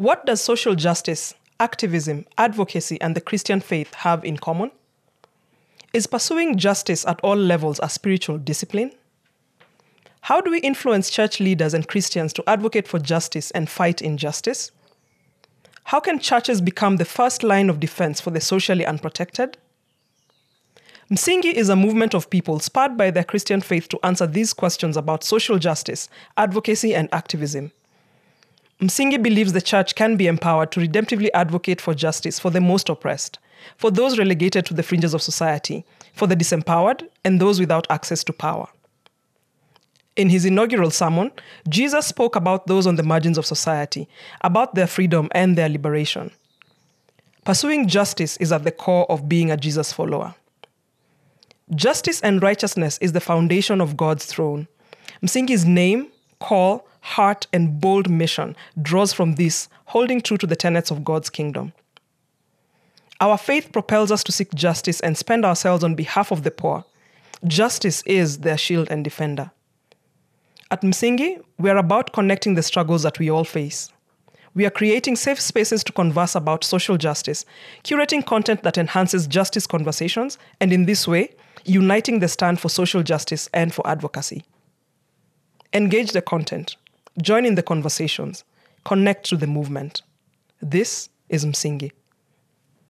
What does social justice, activism, advocacy, and the Christian faith have in common? Is pursuing justice at all levels a spiritual discipline? How do we influence church leaders and Christians to advocate for justice and fight injustice? How can churches become the first line of defense for the socially unprotected? Msingi is a movement of people spurred by their Christian faith to answer these questions about social justice, advocacy, and activism. Msingi believes the church can be empowered to redemptively advocate for justice for the most oppressed, for those relegated to the fringes of society, for the disempowered, and those without access to power. In his inaugural sermon, Jesus spoke about those on the margins of society, about their freedom and their liberation. Pursuing justice is at the core of being a Jesus follower. Justice and righteousness is the foundation of God's throne. Msingi's name, call, heart, and bold mission draws from this, holding true to the tenets of God's kingdom. Our faith propels us to seek justice and spend ourselves on behalf of the poor. Justice is their shield and defender. At Msingi, we are about connecting the struggles that we all face. We are creating safe spaces to converse about social justice, curating content that enhances justice conversations, and in this way, uniting the stand for social justice and for advocacy. Engage the content, join in the conversations, connect to the movement. This is Msingi.